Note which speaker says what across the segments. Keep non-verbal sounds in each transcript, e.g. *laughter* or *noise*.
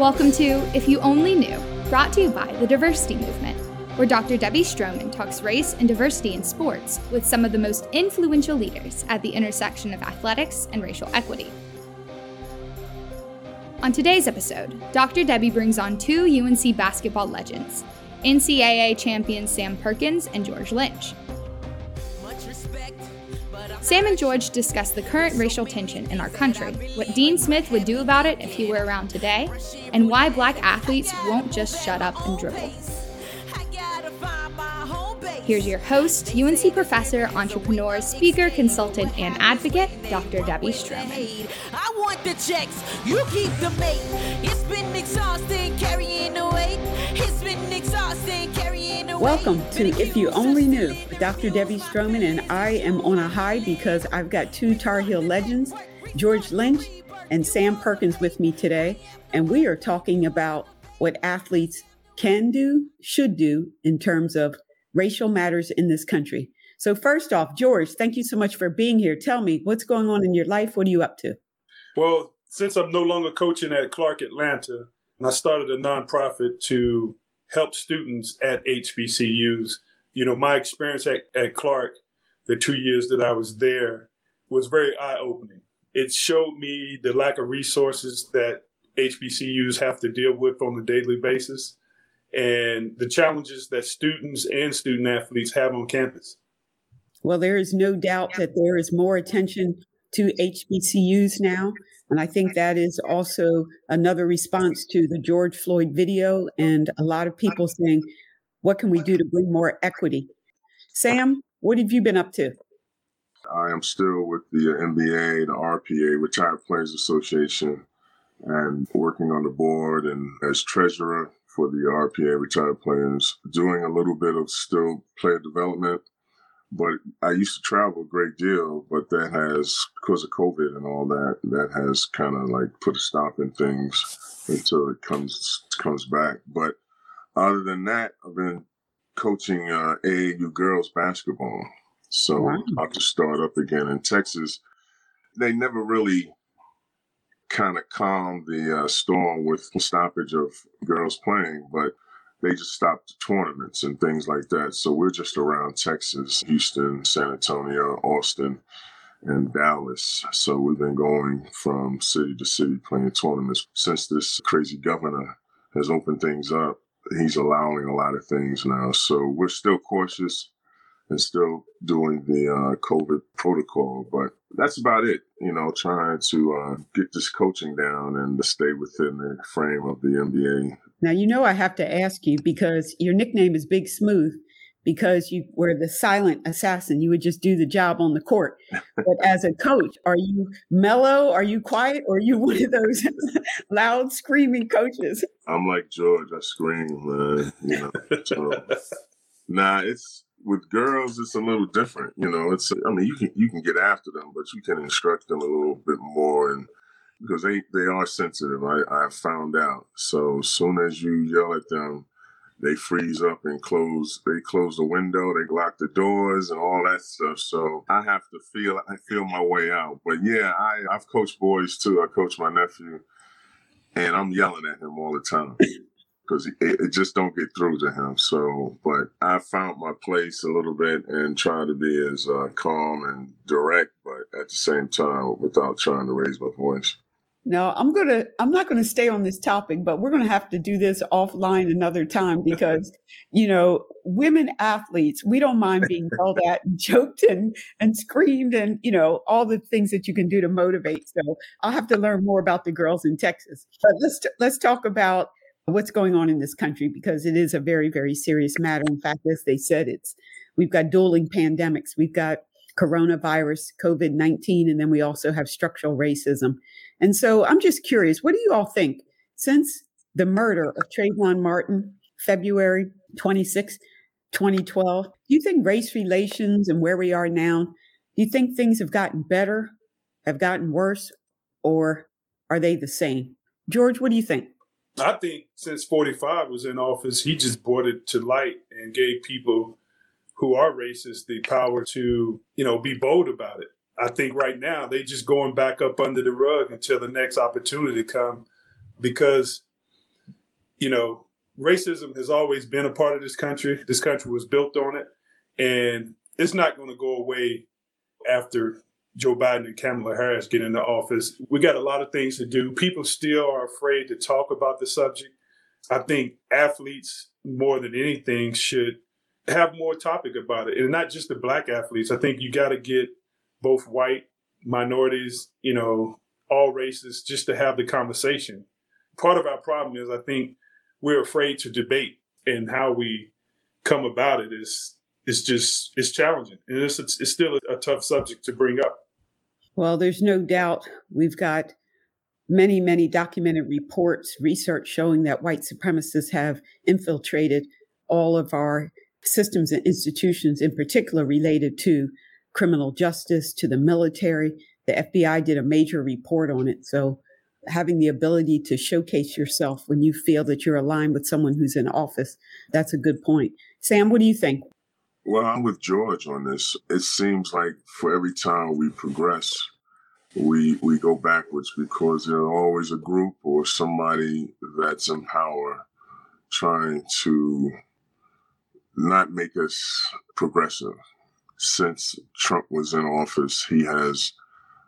Speaker 1: Welcome to If You Only Knew, brought to you by the Diversity Movement, where Dr. Debbie Stroman talks race and diversity in sports with some of the most influential leaders at the intersection of athletics and racial equity. On today's episode, Dr. Debbie brings on two UNC basketball legends, NCAA champions Sam Perkins and George Lynch. Sam and George discuss the current racial tension in our country, what Dean Smith would do about it if he were around today, and why black athletes won't just shut up and dribble. Here's your host, UNC professor, entrepreneur, speaker, consultant, and advocate, Dr. Debbie Stroman. I want the checks, you keep the mate. It's been exhausting carrying the weight.
Speaker 2: It's been Welcome to If You Only Knew Dr. Debbie Stroman, and I am on a high because I've got two Tar Heel legends, George Lynch and Sam Perkins, with me today, and we are talking about what athletes can do, should do in terms of racial matters in this country. So, first off, George, thank you so much for being here. Tell me what's going on in your life. What are you up to?
Speaker 3: Well, since I'm no longer coaching at Clark Atlanta, and I started a nonprofit to help students at HBCUs, you know, my experience at, at Clark, the two years that I was there, was very eye opening. It showed me the lack of resources that HBCUs have to deal with on a daily basis and the challenges that students and student athletes have on campus.
Speaker 2: Well, there is no doubt that there is more attention to HBCUs now. And I think that is also another response to the George Floyd video and a lot of people saying, what can we do to bring more equity? Sam, what have you been up to?
Speaker 4: I am still with the NBA, the RPA, Retired Players Association, and working on the board and as treasurer for the RPA retired players, doing a little bit of still player development. But I used to travel a great deal, but that has, because of COVID and all that, that has kind of like put a stop in things until it comes comes back. But other than that, I've been coaching uh, AAU girls basketball. So wow. about to start up again in Texas. They never really kind of calmed the uh, storm with the stoppage of girls playing, but they just stopped the tournaments and things like that. So we're just around Texas, Houston, San Antonio, Austin, and Dallas. So we've been going from city to city playing tournaments since this crazy governor has opened things up. He's allowing a lot of things now. So we're still cautious and still doing the uh, COVID protocol. But that's about it, you know, trying to uh, get this coaching down and to stay within the frame of the NBA.
Speaker 2: Now, you know, I have to ask you because your nickname is Big Smooth because you were the silent assassin. You would just do the job on the court. But as a coach, are you mellow? Are you quiet? Or are you *laughs* one of those *laughs* loud screaming coaches?
Speaker 4: I'm like George. I scream, man. You know, so, *laughs* nah, it's with girls, it's a little different. You know, it's I mean, you can you can get after them, but you can instruct them a little bit more, and because they they are sensitive. I I found out. So as soon as you yell at them, they freeze up and close. They close the window. They lock the doors and all that stuff. So I have to feel I feel my way out. But yeah, I I've coached boys too. I coach my nephew, and I'm yelling at him all the time because it, it, just don't get through to him. So, but I found my place a little bit and try to be as uh, calm and direct, but at the same time without trying to raise my voice.
Speaker 2: No, I'm gonna. I'm not gonna stay on this topic, but we're gonna have to do this offline another time because, *laughs* you know, women athletes, we don't mind being yelled at and *laughs* joked and and screamed and you know all the things that you can do to motivate. So I'll have to learn more about the girls in Texas. But let's let's talk about what's going on in this country because it is a very, very serious matter. In fact, as they said, it's we've got dueling pandemics. We've got coronavirus, COVID 19, and then we also have structural racism. And so I'm just curious, what do you all think? Since the murder of Trayvon Martin, February 26, 2012, do you think race relations and where we are now, do you think things have gotten better, have gotten worse, or are they the same? George, what do you think?
Speaker 3: I think since 45 was in office, he just brought it to light and gave people who are racist the power to, you know, be bold about it. I think right now they just going back up under the rug until the next opportunity come because you know, racism has always been a part of this country. This country was built on it, and it's not going to go away after Joe Biden and Kamala Harris get into office. We got a lot of things to do. People still are afraid to talk about the subject. I think athletes, more than anything, should have more topic about it. And not just the black athletes. I think you got to get both white, minorities, you know, all races, just to have the conversation. Part of our problem is I think we're afraid to debate and how we come about it is it's just it's challenging. And it's, it's still a, a tough subject to bring up.
Speaker 2: Well there's no doubt we've got many many documented reports research showing that white supremacists have infiltrated all of our systems and institutions in particular related to criminal justice to the military. The fbi did a major report on it. So having the ability to showcase yourself when you feel that you're aligned with someone who's in office that's a good point. Sam what do you think
Speaker 4: well, I'm with George on this. It seems like for every time we progress, we we go backwards because there's always a group or somebody that's in power trying to not make us progressive. Since Trump was in office, he has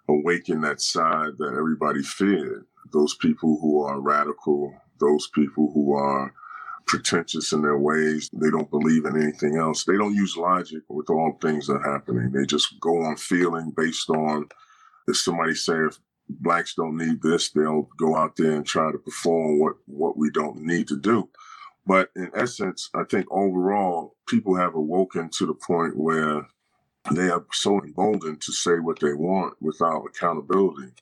Speaker 4: awakened that side that everybody feared. Those people who are radical, those people who are pretentious in their ways. They don't believe in anything else. They don't use logic with all things that are happening. They just go on feeling based on if somebody say if blacks don't need this, they'll go out there and try to perform what what we don't need to do. But in essence, I think overall people have awoken to the point where they are so emboldened to say what they want without accountability.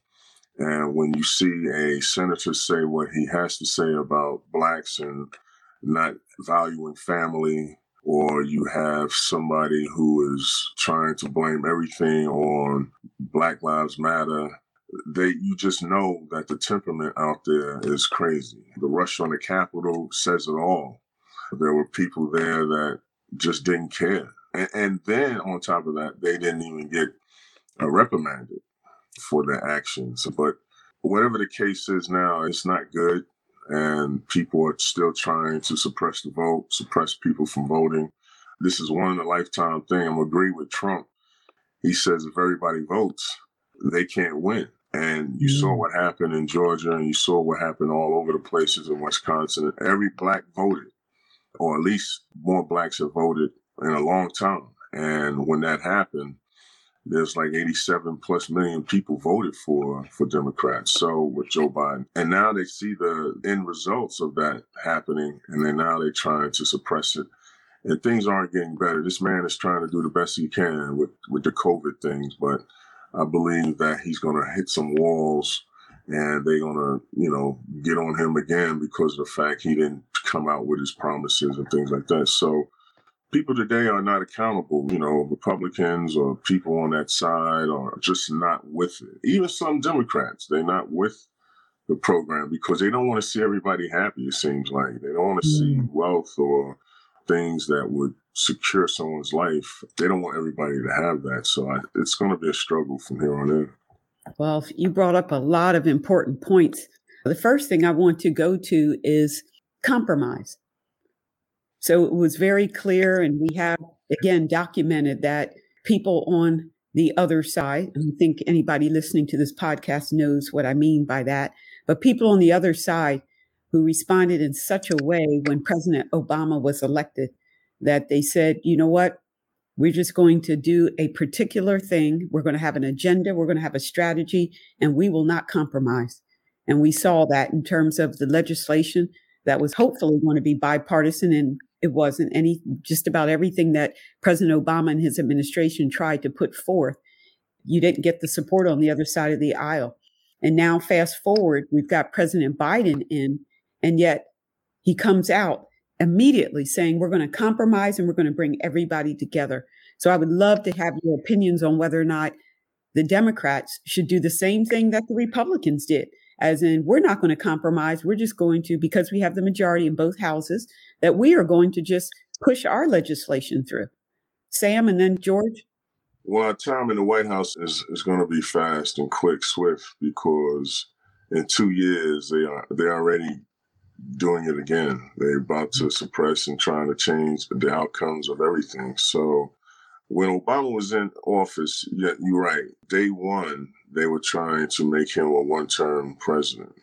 Speaker 4: And when you see a senator say what he has to say about blacks and not valuing family, or you have somebody who is trying to blame everything on Black Lives Matter. They, you just know that the temperament out there is crazy. The rush on the Capitol says it all. There were people there that just didn't care. And, and then on top of that, they didn't even get uh, reprimanded for their actions. But whatever the case is now, it's not good and people are still trying to suppress the vote, suppress people from voting. This is one in a lifetime thing. I'm agree with Trump. He says if everybody votes, they can't win. And you mm. saw what happened in Georgia and you saw what happened all over the places in Wisconsin. Every black voted, or at least more blacks have voted in a long time. And when that happened, there's like 87 plus million people voted for for Democrats. So with Joe Biden, and now they see the end results of that happening, and then now they're trying to suppress it, and things aren't getting better. This man is trying to do the best he can with with the COVID things, but I believe that he's going to hit some walls. And they're gonna, you know, get on him again because of the fact he didn't come out with his promises and things like that. So people today are not accountable. You know, Republicans or people on that side are just not with it. Even some Democrats, they're not with the program because they don't want to see everybody happy, it seems like. They don't want to mm. see wealth or things that would secure someone's life. They don't want everybody to have that. So I, it's going to be a struggle from here on in.
Speaker 2: Well, you brought up a lot of important points. The first thing I want to go to is compromise. So it was very clear, and we have again documented that people on the other side, I think anybody listening to this podcast knows what I mean by that, but people on the other side who responded in such a way when President Obama was elected that they said, you know what? We're just going to do a particular thing. We're going to have an agenda. We're going to have a strategy, and we will not compromise. And we saw that in terms of the legislation that was hopefully going to be bipartisan and it wasn't any just about everything that President Obama and his administration tried to put forth. You didn't get the support on the other side of the aisle. And now fast forward, we've got President Biden in, and yet he comes out immediately saying we're going to compromise and we're going to bring everybody together. So I would love to have your opinions on whether or not the Democrats should do the same thing that the Republicans did as in we're not going to compromise. We're just going to, because we have the majority in both houses, that we are going to just push our legislation through. Sam and then George.
Speaker 4: Well, our time in the White House is, is going to be fast and quick, swift, because in two years they are they're already doing it again. They're about to suppress and trying to change the outcomes of everything. So when Obama was in office, yeah, you're right. Day one, they were trying to make him a one-term president,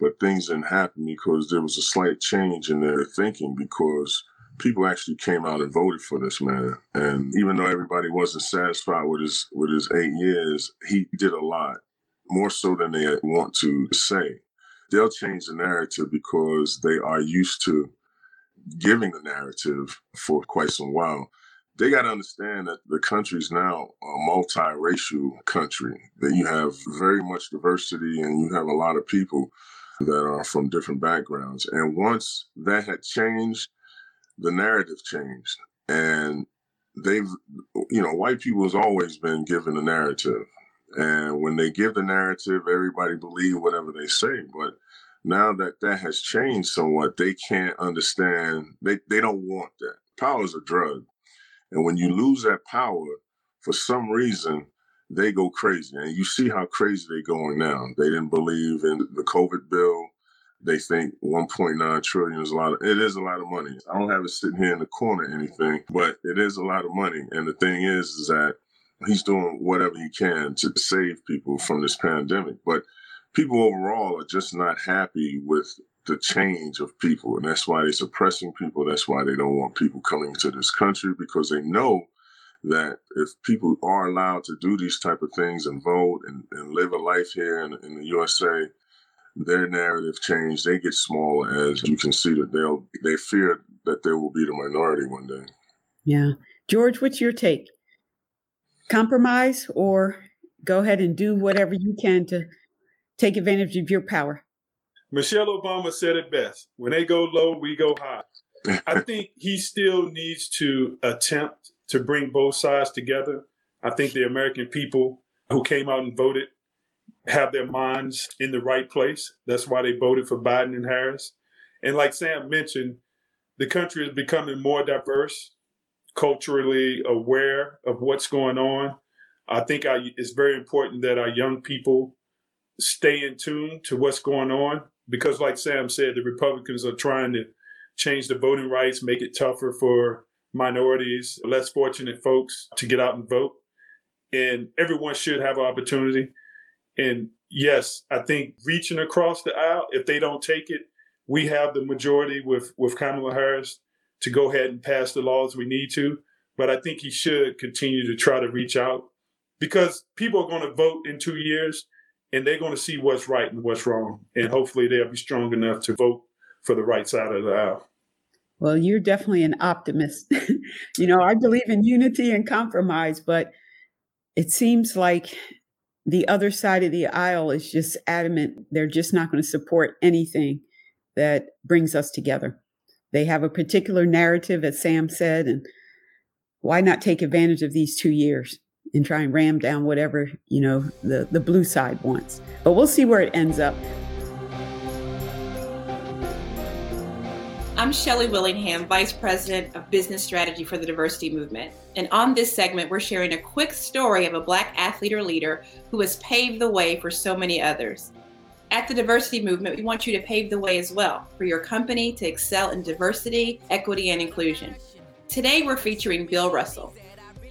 Speaker 4: but things didn't happen because there was a slight change in their thinking because people actually came out and voted for this man. And even though everybody wasn't satisfied with his with his eight years, he did a lot more so than they want to say. They'll change the narrative because they are used to giving the narrative for quite some while they got to understand that the country is now a multiracial country, that you have very much diversity and you have a lot of people that are from different backgrounds. And once that had changed, the narrative changed. And they've, you know, white people has always been given the narrative. And when they give the narrative, everybody believe whatever they say. But now that that has changed somewhat, they can't understand. They, they don't want that. Power is a drug and when you lose that power, for some reason, they go crazy. And you see how crazy they're going now. They didn't believe in the COVID bill. They think 1.9 trillion is a lot of, it is a lot of money. I don't have it sitting here in the corner or anything, but it is a lot of money. And the thing is, is that he's doing whatever he can to save people from this pandemic. But people overall are just not happy with the change of people. And that's why they're suppressing people. That's why they don't want people coming to this country because they know that if people are allowed to do these type of things and vote and, and live a life here in, in the USA, their narrative change, they get smaller as you can see that they'll they fear that they will be the minority one day.
Speaker 2: Yeah. George, what's your take? Compromise or go ahead and do whatever you can to take advantage of your power?
Speaker 3: Michelle Obama said it best when they go low, we go high. I *laughs* think he still needs to attempt to bring both sides together. I think the American people who came out and voted have their minds in the right place. That's why they voted for Biden and Harris. And like Sam mentioned, the country is becoming more diverse, culturally aware of what's going on. I think I, it's very important that our young people stay in tune to what's going on because, like Sam said, the Republicans are trying to change the voting rights, make it tougher for minorities, less fortunate folks to get out and vote. And everyone should have an opportunity. And yes, I think reaching across the aisle, if they don't take it, we have the majority with, with Kamala Harris to go ahead and pass the laws we need to. But I think he should continue to try to reach out because people are going to vote in two years and they're going to see what's right and what's wrong. And hopefully they'll be strong enough to vote for the right side of the aisle.
Speaker 2: Well, you're definitely an optimist. *laughs* you know, I believe in unity and compromise, but it seems like the other side of the aisle is just adamant. They're just not going to support anything that brings us together. They have a particular narrative, as Sam said, and why not take advantage of these two years? and try and ram down whatever, you know, the, the blue side wants. But we'll see where it ends up.
Speaker 5: I'm Shelley Willingham, Vice President of Business Strategy for the Diversity Movement. And on this segment, we're sharing a quick story of a Black athlete or leader who has paved the way for so many others. At the Diversity Movement, we want you to pave the way as well for your company to excel in diversity, equity, and inclusion. Today, we're featuring Bill Russell.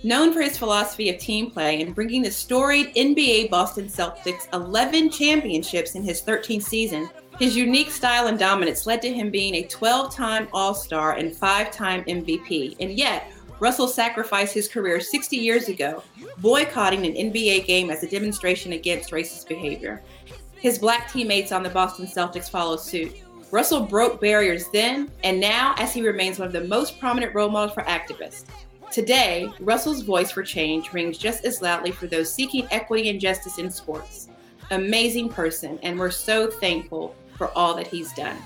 Speaker 5: Known for his philosophy of team play and bringing the storied NBA Boston Celtics 11 championships in his 13th season, his unique style and dominance led to him being a 12 time All Star and five time MVP. And yet, Russell sacrificed his career 60 years ago, boycotting an NBA game as a demonstration against racist behavior. His black teammates on the Boston Celtics followed suit. Russell broke barriers then and now as he remains one of the most prominent role models for activists. Today, Russell's voice for change rings just as loudly for those seeking equity and justice in sports. Amazing person, and we're so thankful for all that he's done.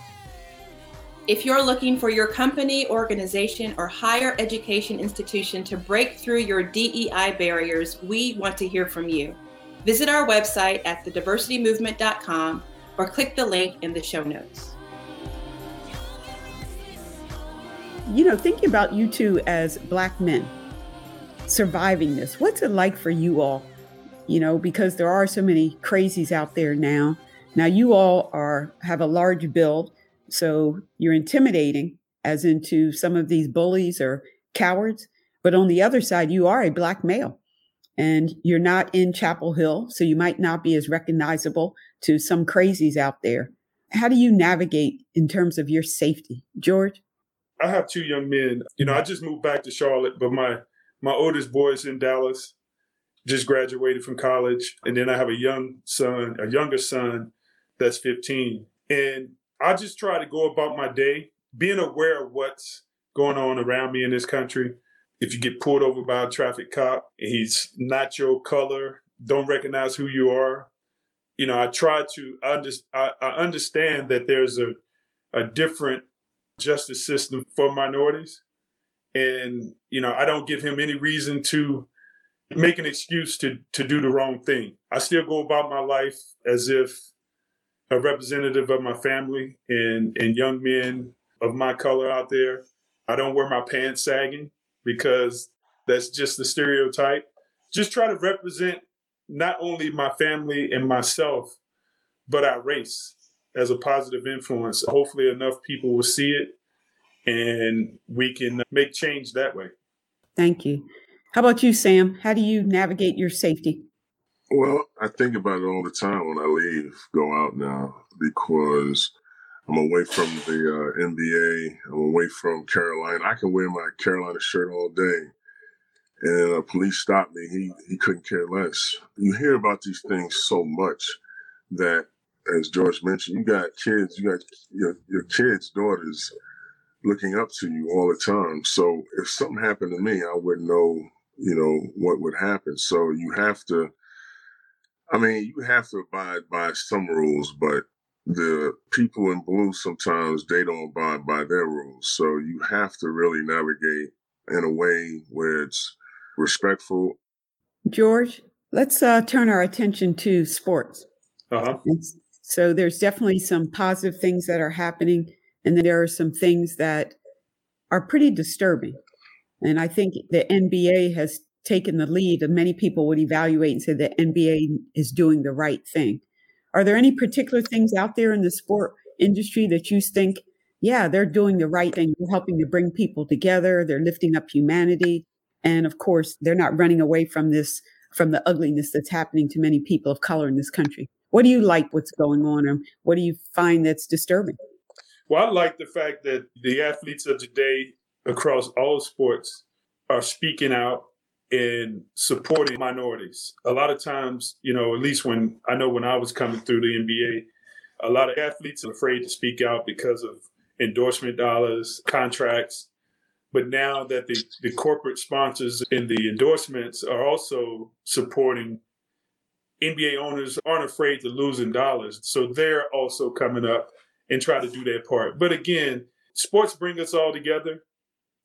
Speaker 5: If you're looking for your company, organization, or higher education institution to break through your DEI barriers, we want to hear from you. Visit our website at thediversitymovement.com or click the link in the show notes.
Speaker 2: you know, thinking about you two as black men surviving this, what's it like for you all? You know, because there are so many crazies out there now. Now you all are have a large build. So you're intimidating, as into some of these bullies or cowards. But on the other side, you are a black male and you're not in Chapel Hill. So you might not be as recognizable to some crazies out there. How do you navigate in terms of your safety, George?
Speaker 3: I have two young men. You know, I just moved back to Charlotte, but my my oldest boy is in Dallas, just graduated from college, and then I have a young son, a younger son that's 15. And I just try to go about my day being aware of what's going on around me in this country. If you get pulled over by a traffic cop he's not your color, don't recognize who you are, you know, I try to under, I, I understand that there's a a different justice system for minorities, and you know, I don't give him any reason to make an excuse to to do the wrong thing. I still go about my life as if a representative of my family and and young men of my color out there. I don't wear my pants sagging because that's just the stereotype. Just try to represent not only my family and myself, but our race as a positive influence. Hopefully, enough people will see it and we can make change that way.
Speaker 2: Thank you. How about you, Sam? How do you navigate your safety?
Speaker 4: Well, I think about it all the time when I leave, go out now, because I'm away from the uh, NBA. I'm away from Carolina. I can wear my Carolina shirt all day and a police stopped me. He he couldn't care less. You hear about these things so much that, as George mentioned, you got kids, you got your your kids' daughters looking up to you all the time. So if something happened to me, I wouldn't know, you know, what would happen. So you have to. I mean, you have to abide by some rules, but the people in blue sometimes they don't abide by their rules. So you have to really navigate in a way where it's respectful.
Speaker 2: George, let's uh, turn our attention to sports.
Speaker 3: Uh-huh.
Speaker 2: So there's definitely some positive things that are happening, and then there are some things that are pretty disturbing. And I think the NBA has taken the lead, and many people would evaluate and say the NBA is doing the right thing. Are there any particular things out there in the sport industry that you think, yeah, they're doing the right thing? They're helping to bring people together. They're lifting up humanity. And of course, they're not running away from this, from the ugliness that's happening to many people of color in this country. What do you like what's going on, and what do you find that's disturbing?
Speaker 3: Well, I like the fact that the athletes of today across all sports are speaking out and supporting minorities. A lot of times, you know, at least when I know when I was coming through the NBA, a lot of athletes are afraid to speak out because of endorsement dollars, contracts, but now that the, the corporate sponsors and the endorsements are also supporting NBA owners aren't afraid to lose in dollars. So they're also coming up and try to do their part. But again, sports bring us all together.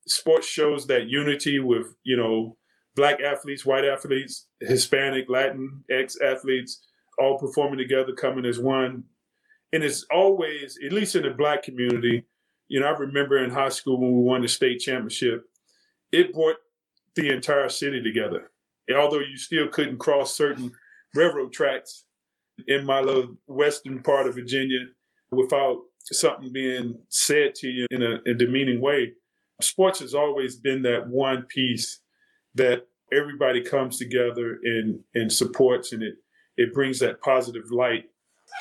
Speaker 3: Sports shows that unity with, you know, black athletes, white athletes, Hispanic, Latin, ex athletes, all performing together, coming as one. And it's always, at least in the black community, you know, I remember in high school when we won the state championship, it brought the entire city together. And although you still couldn't cross certain railroad tracks in my little western part of Virginia without something being said to you in a, a demeaning way, sports has always been that one piece that everybody comes together and, and supports and it, it brings that positive light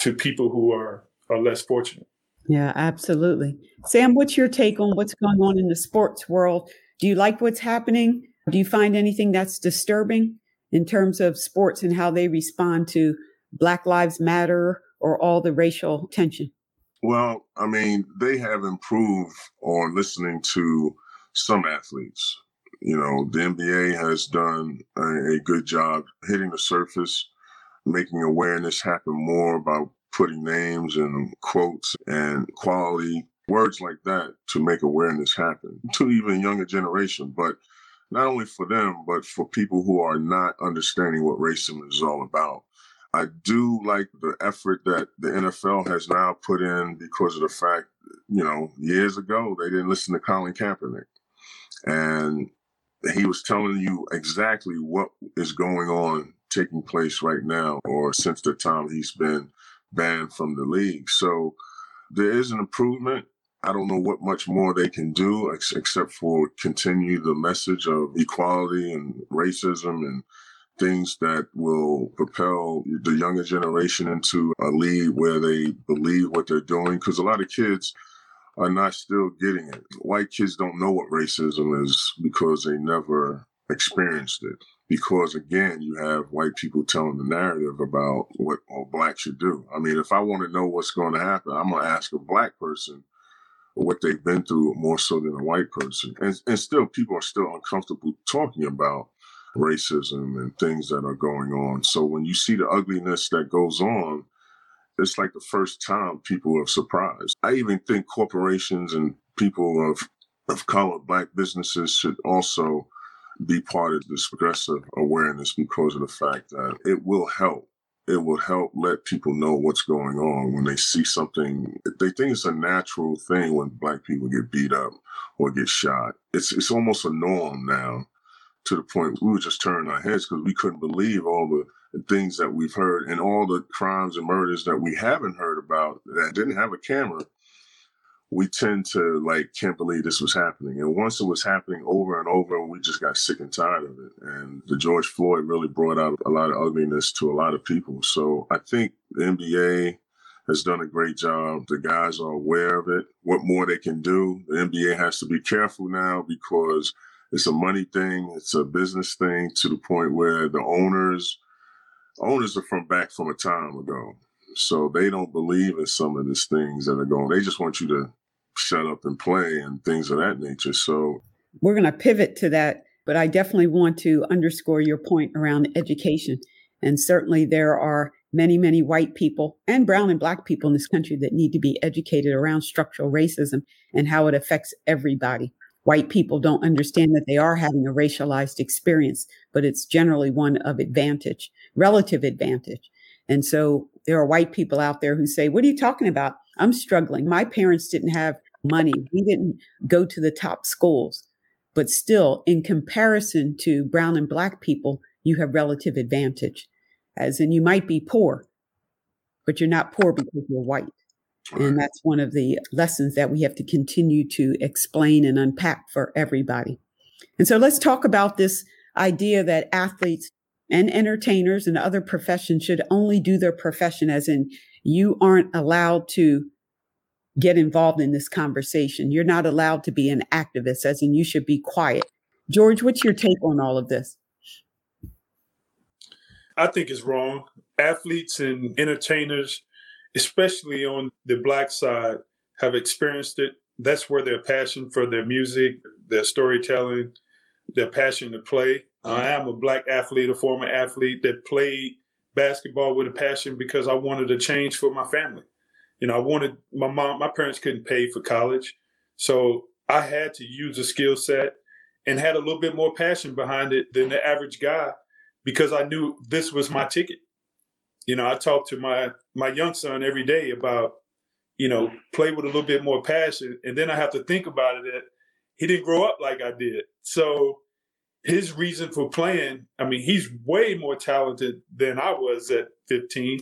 Speaker 3: to people who are, are less fortunate.
Speaker 2: Yeah, absolutely. Sam, what's your take on what's going on in the sports world? Do you like what's happening? Do you find anything that's disturbing in terms of sports and how they respond to Black Lives Matter or all the racial tension?
Speaker 4: Well, I mean, they have improved on listening to some athletes. You know, the NBA has done a, a good job hitting the surface, making awareness happen more about putting names and quotes and quality words like that to make awareness happen to even younger generation. But not only for them but for people who are not understanding what racism is all about. I do like the effort that the nfl has now put in because of the fact you know years ago they didn't listen to colin kaepernick. And he was telling you exactly what is going on taking place right now or since the time he's been banned from the league. So there is an improvement. I don't know what much more they can do ex- except for continue the message of equality and racism and things that will propel the younger generation into a lead where they believe what they're doing. Because a lot of kids are not still getting it. White kids don't know what racism is because they never experienced it. Because again, you have white people telling the narrative about what all black should do. I mean, if I want to know what's going to happen, I'm going to ask a black person what they've been through more so than a white person. And, and still, people are still uncomfortable talking about racism and things that are going on. So when you see the ugliness that goes on, it's like the first time people are surprised. I even think corporations and people of of color, black businesses should also be part of this progressive awareness because of the fact that it will help. It will help let people know what's going on when they see something. They think it's a natural thing when black people get beat up or get shot. It's it's almost a norm now to the point we were just turning our heads because we couldn't believe all the, things that we've heard and all the crimes and murders that we haven't heard about that didn't have a camera. We tend to like can't believe this was happening. And once it was happening over and over, we just got sick and tired of it. And the George Floyd really brought out a lot of ugliness to a lot of people. So I think the NBA has done a great job. The guys are aware of it. What more they can do. The NBA has to be careful now because it's a money thing, it's a business thing to the point where the owners owners are from back from a time ago. So they don't believe in some of these things that are going. They just want you to shut up and play and things of that nature. So
Speaker 2: we're going to pivot to that, but I definitely want to underscore your point around education. And certainly there are many, many white people and brown and black people in this country that need to be educated around structural racism and how it affects everybody white people don't understand that they are having a racialized experience, but it's generally one of advantage, relative advantage. And so there are white people out there who say, What are you talking about? I'm struggling. My parents didn't have money. We didn't go to the top schools. But still, in comparison to brown and black people, you have relative advantage. As in, you might be poor, but you're not poor because you're white. And that's one of the lessons that we have to continue to explain and unpack for everybody. And so let's talk about this idea that athletes and entertainers and other professions should only do their profession, as in, you aren't allowed to get involved in this conversation. You're not allowed to be an activist, as in, you should be quiet. George, what's your take on all of this?
Speaker 3: I think it's wrong. Athletes and entertainers especially on the black side, have experienced it. That's where their passion for their music, their storytelling, their passion to play. I mm-hmm. am a black athlete, a former athlete that played basketball with a passion because I wanted a change for my family. You know, I wanted my mom, my parents couldn't pay for college. So I had to use a skill set and had a little bit more passion behind it than the average guy because I knew this was my ticket you know, I talk to my my young son every day about, you know, play with a little bit more passion, and then I have to think about it that he didn't grow up like I did. So his reason for playing, I mean, he's way more talented than I was at 15,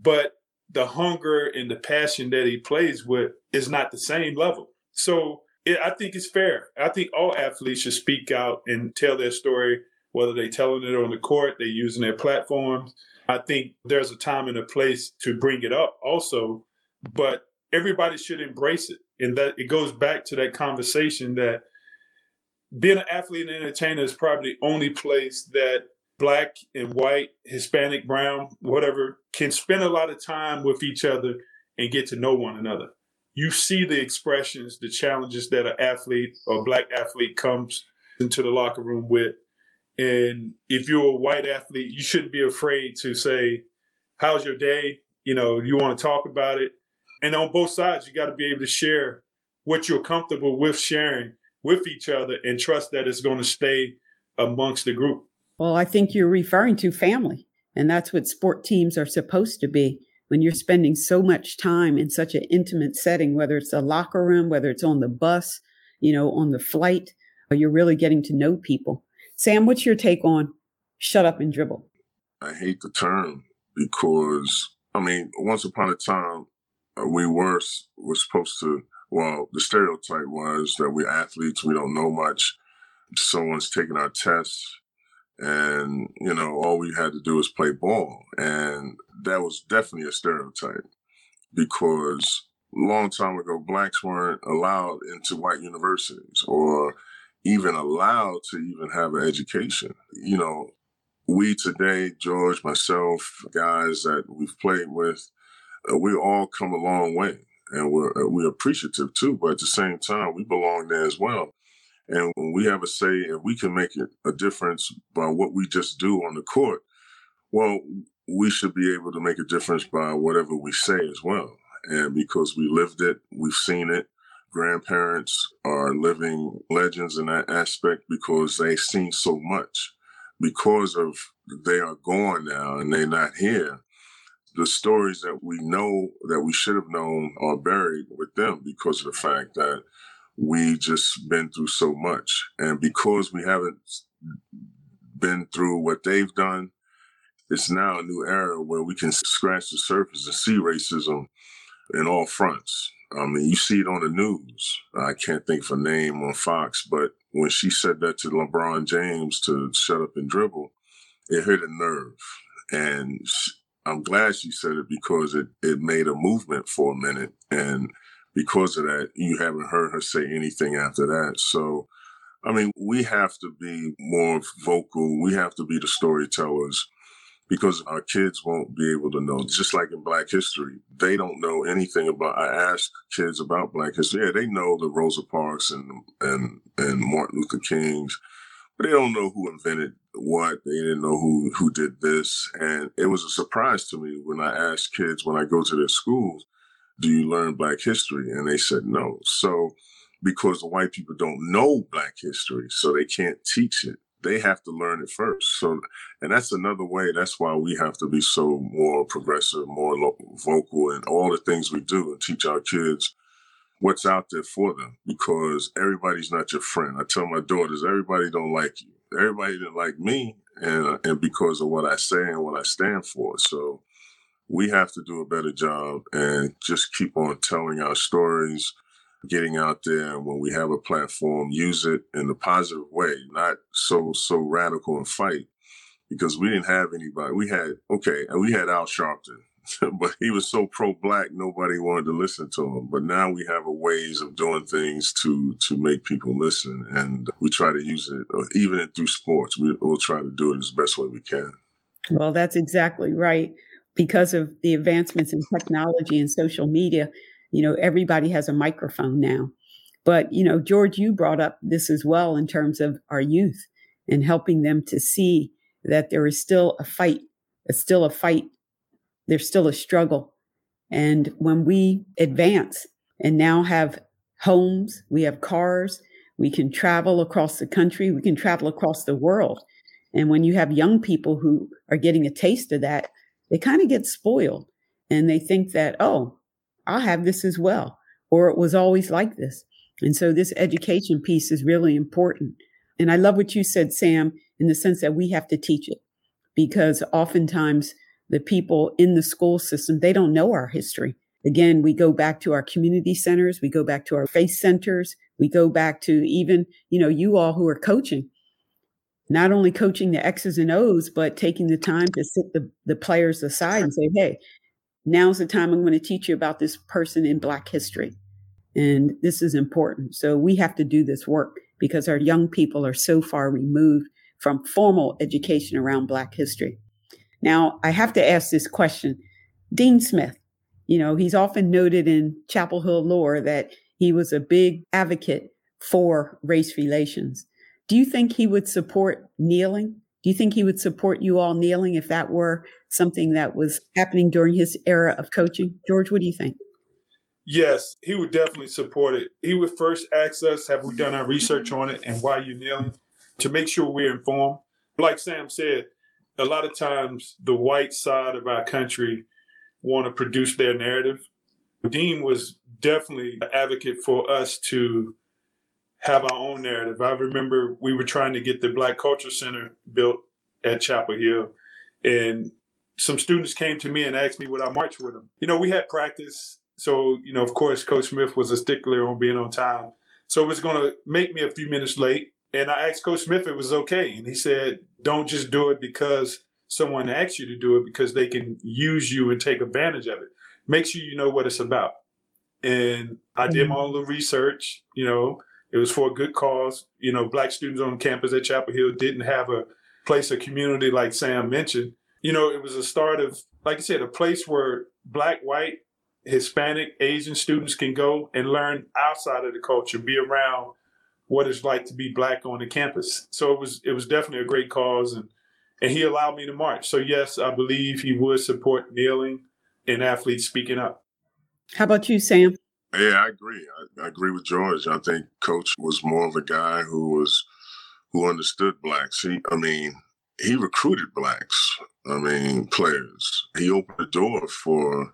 Speaker 3: but the hunger and the passion that he plays with is not the same level. So it, I think it's fair. I think all athletes should speak out and tell their story, whether they're telling it on the court, they're using their platforms I think there's a time and a place to bring it up also, but everybody should embrace it. And that it goes back to that conversation that being an athlete and entertainer is probably the only place that black and white, Hispanic, brown, whatever, can spend a lot of time with each other and get to know one another. You see the expressions, the challenges that an athlete or black athlete comes into the locker room with. And if you're a white athlete, you shouldn't be afraid to say, How's your day? You know, you want to talk about it. And on both sides, you got to be able to share what you're comfortable with sharing with each other and trust that it's going to stay amongst the group.
Speaker 2: Well, I think you're referring to family, and that's what sport teams are supposed to be. When you're spending so much time in such an intimate setting, whether it's a locker room, whether it's on the bus, you know, on the flight, you're really getting to know people. Sam, what's your take on shut up and dribble?
Speaker 4: I hate the term because, I mean, once upon a time, uh, we were were supposed to. Well, the stereotype was that we're athletes. We don't know much. Someone's taking our tests, and you know all we had to do was play ball, and that was definitely a stereotype because long time ago blacks weren't allowed into white universities or even allowed to even have an education. You know, we today, George, myself, guys that we've played with, uh, we all come a long way and we're, uh, we're appreciative too. But at the same time, we belong there as well. And when we have a say and we can make it a difference by what we just do on the court, well, we should be able to make a difference by whatever we say as well. And because we lived it, we've seen it. Grandparents are living legends in that aspect because they've seen so much. Because of they are gone now and they're not here, the stories that we know that we should have known are buried with them because of the fact that we just been through so much. And because we haven't been through what they've done, it's now a new era where we can scratch the surface and see racism in all fronts. I mean, you see it on the news. I can't think of a name on Fox, but when she said that to LeBron James to shut up and dribble, it hit a nerve. And I'm glad she said it because it, it made a movement for a minute. And because of that, you haven't heard her say anything after that. So, I mean, we have to be more vocal. We have to be the storytellers because our kids won't be able to know. Just like in Black History, they don't know anything about. I ask kids about Black History. Yeah, they know the Rosa Parks and and and Martin Luther King's, but they don't know who invented what. They didn't know who who did this, and it was a surprise to me when I asked kids when I go to their schools, "Do you learn Black History?" and they said no. So because the white people don't know Black history, so they can't teach it they have to learn it first. So, and that's another way. That's why we have to be so more progressive, more vocal, and all the things we do and teach our kids what's out there for them because everybody's not your friend. I tell my daughters, everybody don't like you. Everybody didn't like me, and and because of what I say and what I stand for. So we have to do a better job and just keep on telling our stories getting out there and when we have a platform, use it in a positive way, not so so radical and fight. Because we didn't have anybody. We had okay, and we had Al Sharpton, *laughs* but he was so pro-black, nobody wanted to listen to him. But now we have a ways of doing things to to make people listen, and we try to use it, uh, even through sports. We, we'll try to do it as best way we can.
Speaker 2: Well, that's exactly right. Because of the advancements in technology and social media, you know, everybody has a microphone now. But, you know, George, you brought up this as well in terms of our youth and helping them to see that there is still a fight. It's still a fight. There's still a struggle. And when we advance and now have homes, we have cars, we can travel across the country, we can travel across the world. And when you have young people who are getting a taste of that, they kind of get spoiled and they think that, oh, I'll have this as well, or it was always like this. And so this education piece is really important. And I love what you said, Sam, in the sense that we have to teach it because oftentimes the people in the school system, they don't know our history. Again, we go back to our community centers, we go back to our faith centers, we go back to even, you know, you all who are coaching, not only coaching the X's and O's, but taking the time to sit the, the players aside and say, hey, now's the time I'm going to teach you about this person in Black history. And this is important. So we have to do this work because our young people are so far removed from formal education around Black history. Now, I have to ask this question. Dean Smith, you know, he's often noted in Chapel Hill lore that he was a big advocate for race relations. Do you think he would support kneeling? Do you think he would support you all kneeling if that were something that was happening during his era of coaching? George, what do you think?
Speaker 3: Yes, he would definitely support it. He would first ask us, have we done our research on it and why you're kneeling to make sure we're informed. Like Sam said, a lot of times the white side of our country want to produce their narrative. Dean was definitely an advocate for us to have our own narrative. I remember we were trying to get the Black Culture Center built at Chapel Hill, and some students came to me and asked me would I march with them. You know, we had practice So, you know, of course, Coach Smith was a stickler on being on time. So it was going to make me a few minutes late. And I asked Coach Smith if it was okay. And he said, don't just do it because someone asks you to do it because they can use you and take advantage of it. Make sure you know what it's about. And I did mm-hmm. my own little research, you know, it was for a good cause. You know, black students on campus at Chapel Hill didn't have a place a community like Sam mentioned. You know, it was a start of, like I said, a place where black, white, Hispanic, Asian students can go and learn outside of the culture, be around what it's like to be black on the campus. So it was it was definitely a great cause and and he allowed me to march. So yes, I believe he would support kneeling and athletes speaking up.
Speaker 2: How about you, Sam?
Speaker 4: Yeah, I agree. I, I agree with George. I think Coach was more of a guy who was who understood blacks. He, I mean, he recruited blacks. I mean, players. He opened the door for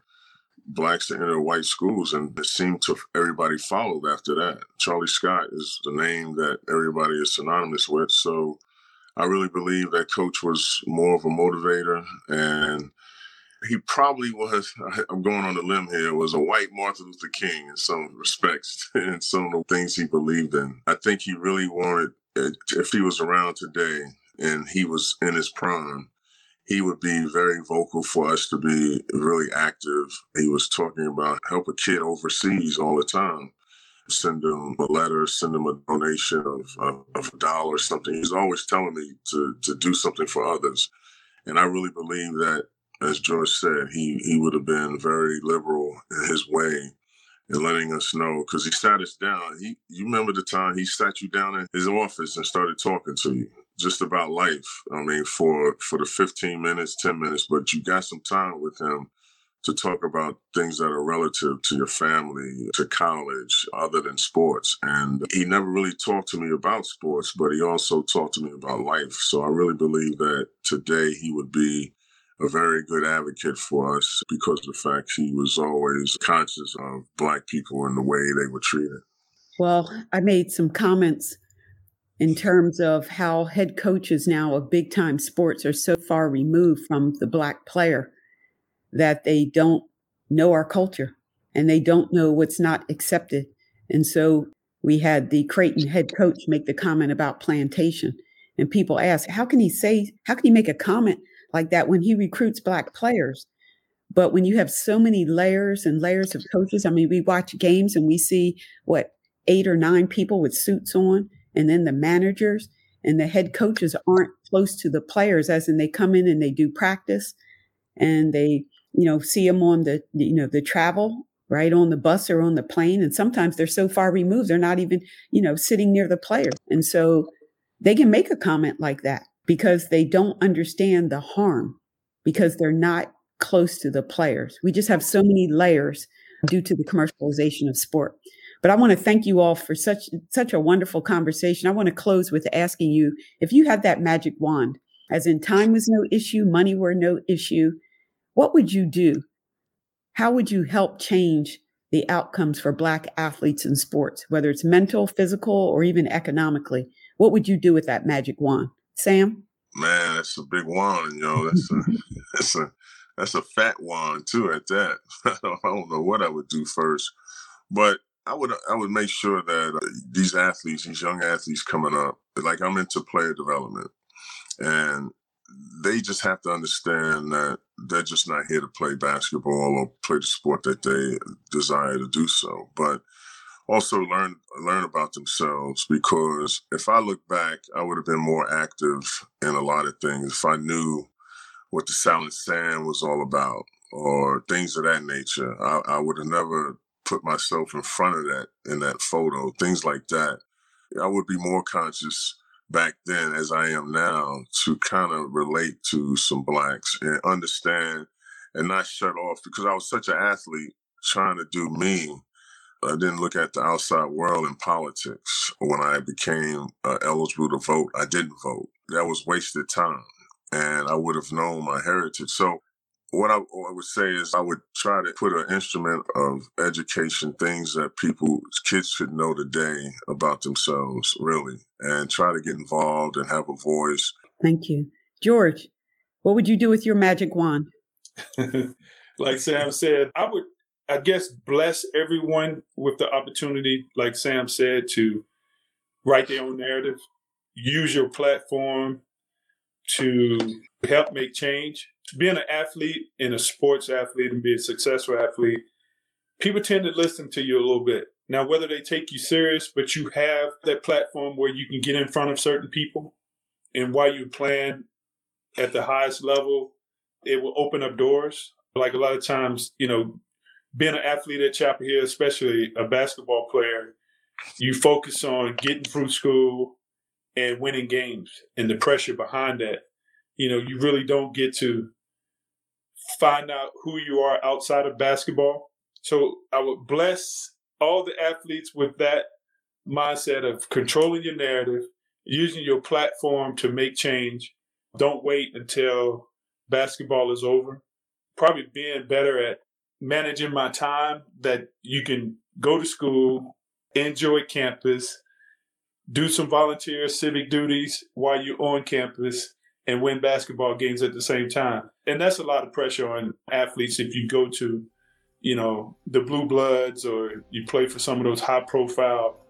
Speaker 4: blacks to enter white schools, and it seemed to everybody followed after that. Charlie Scott is the name that everybody is synonymous with. So I really believe that Coach was more of a motivator, and he probably was. *laughs* I'm going on the limb here. Was a white Martin Luther King in some respects, *laughs* and some of the things he believed in. I think he really wanted. If he was around today and he was in his prime, he would be very vocal for us to be really active. He was talking about help a kid overseas all the time. Send him a letter, send him a donation of, of, of a dollar or something. He's always telling me to, to do something for others. And I really believe that, as George said, he, he would have been very liberal in his way in letting us know because he sat us down. He, you remember the time he sat you down in his office and started talking to you just about life. I mean, for for the 15 minutes, 10 minutes, but you got some time with him to talk about things that are relative to your family, to college, other than sports. And he never really talked to me about sports, but he also talked to me about life. So I really believe that today he would be a very good advocate for us because of the fact he was always conscious of black people and the way they were treated.
Speaker 2: Well, I made some comments in terms of how head coaches now of big time sports are so far removed from the black player that they don't know our culture and they don't know what's not accepted. And so we had the Creighton head coach make the comment about plantation. And people ask, how can he say, how can he make a comment like that when he recruits black players? But when you have so many layers and layers of coaches, I mean, we watch games and we see what eight or nine people with suits on and then the managers and the head coaches aren't close to the players as in they come in and they do practice and they you know see them on the you know the travel right on the bus or on the plane. And sometimes they're so far removed they're not even you know sitting near the player. And so they can make a comment like that because they don't understand the harm because they're not close to the players we just have so many layers due to the commercialization of sport but I want to thank you all for such such a wonderful conversation. I want to close with asking you if you had that magic wand, as in time was no issue, money were no issue, what would you do? How would you help change the outcomes for Black athletes in sports, whether it's mental, physical, or even economically? What would you do with that magic wand? Sam?
Speaker 4: Man, that's a big wand, you know. That's a that's a that's a fat wand too at that. *laughs* I don't know what I would do first. But I would I would make sure that uh, these athletes, these young athletes coming up, like I'm into player development, and they just have to understand that they're just not here to play basketball or play the sport that they desire to do so, but also learn learn about themselves because if I look back, I would have been more active in a lot of things if I knew what the silent sand was all about or things of that nature. I, I would have never put myself in front of that in that photo, things like that. I would be more conscious back then as I am now to kind of relate to some blacks and understand and not shut off because I was such an athlete trying to do me. I didn't look at the outside world in politics. When I became uh, eligible to vote, I didn't vote. That was wasted time. And I would have known my heritage. So what I, what I, would say is I would try to put an instrument of education, things that people, kids should know today about themselves, really, and try to get involved and have a voice.
Speaker 2: Thank you. George, what would you do with your magic wand? *laughs*
Speaker 3: like Sam said, I would I guess, bless everyone with the opportunity, like Sam said, to write their own narrative, use your platform to help make change. Being an athlete and a sports athlete and be a successful athlete, people tend to listen to you a little bit. Now, whether they take you serious, but you have that platform where you can get in front of certain people, and while you plan at the highest level, it will open up doors. Like a lot of times, you know, being an athlete at Chapel Hill, especially a basketball player, you focus on getting through school and winning games and the pressure behind that. You know, you really don't get to find out who you are outside of basketball. So I would bless all the athletes with that mindset of controlling your narrative, using your platform to make change. Don't wait until basketball is over. Probably being better at managing my time that you can go to school, enjoy campus, do some volunteer civic duties while you're on campus, and win basketball games at the same time. And that's a lot of pressure on athletes if you go to, you know, the Blue Bloods or you play for some of those high profile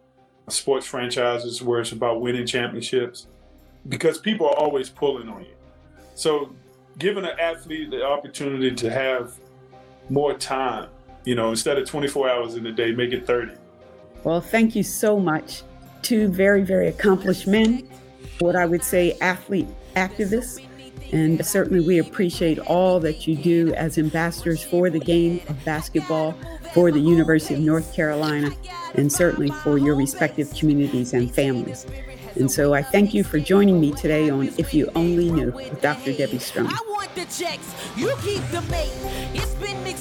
Speaker 3: sports franchises where it's about winning championships because people are always pulling on you. So giving an athlete the opportunity to have more time, you know, instead of 24 hours in a day, make it 30.
Speaker 2: Well, thank you so much. Two very, very accomplished men, what I would say athlete activists. And certainly we appreciate all that you do as ambassadors for the game of basketball, for the University of North Carolina, and certainly for your respective communities and families. And so I thank you for joining me today on If You Only Knew with Dr. Debbie Stroman.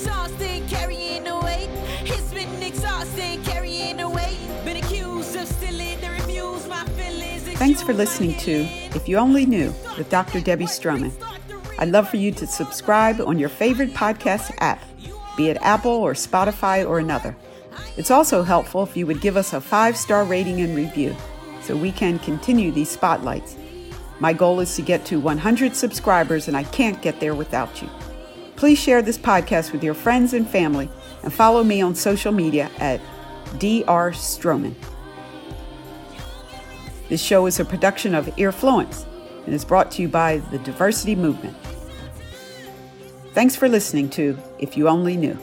Speaker 2: I want the checks, you keep the mate. It's been exhausting carrying the weight. It's been exhausting carrying the weight. Been accused of stealing the reviews, my feelings. Thanks for listening to If You Only Knew with Dr. Debbie Stroman. I'd love for you to subscribe on your favorite podcast app, be it Apple or Spotify or another. It's also helpful if you would give us a five star rating and review so we can continue these spotlights. My goal is to get to 100 subscribers, and I can't get there without you. Please share this podcast with your friends and family and follow me on social media at Dr. Stroman. This show is a production of Earfluence and is brought to you by the Diversity Movement. Thanks for listening to If You Only Knew.